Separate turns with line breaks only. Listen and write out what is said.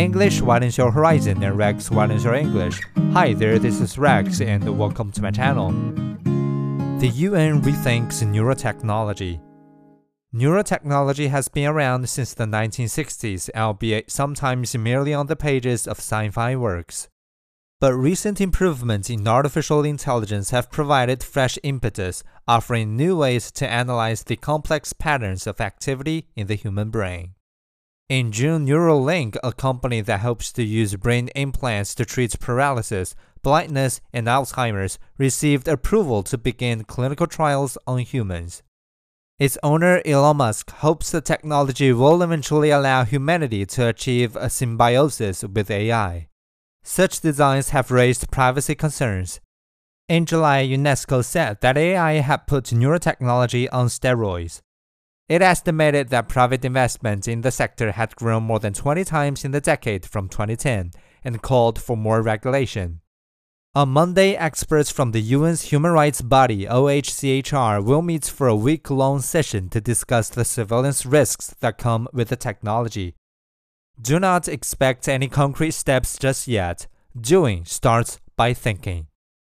English widens your horizon and Rex widens your English. Hi there, this is Rex and welcome to my channel. The UN rethinks neurotechnology. Neurotechnology has been around since the 1960s, albeit sometimes merely on the pages of sci fi works. But recent improvements in artificial intelligence have provided fresh impetus, offering new ways to analyze the complex patterns of activity in the human brain. In June, Neuralink, a company that hopes to use brain implants to treat paralysis, blindness, and Alzheimer's, received approval to begin clinical trials on humans. Its owner, Elon Musk, hopes the technology will eventually allow humanity to achieve a symbiosis with AI. Such designs have raised privacy concerns. In July, UNESCO said that AI had put neurotechnology on steroids. It estimated that private investment in the sector had grown more than 20 times in the decade from 2010 and called for more regulation. On Monday, experts from the UN's human rights body OHCHR will meet for a week long session to discuss the surveillance risks that come with the technology. Do not expect any concrete steps just yet. Doing starts by thinking.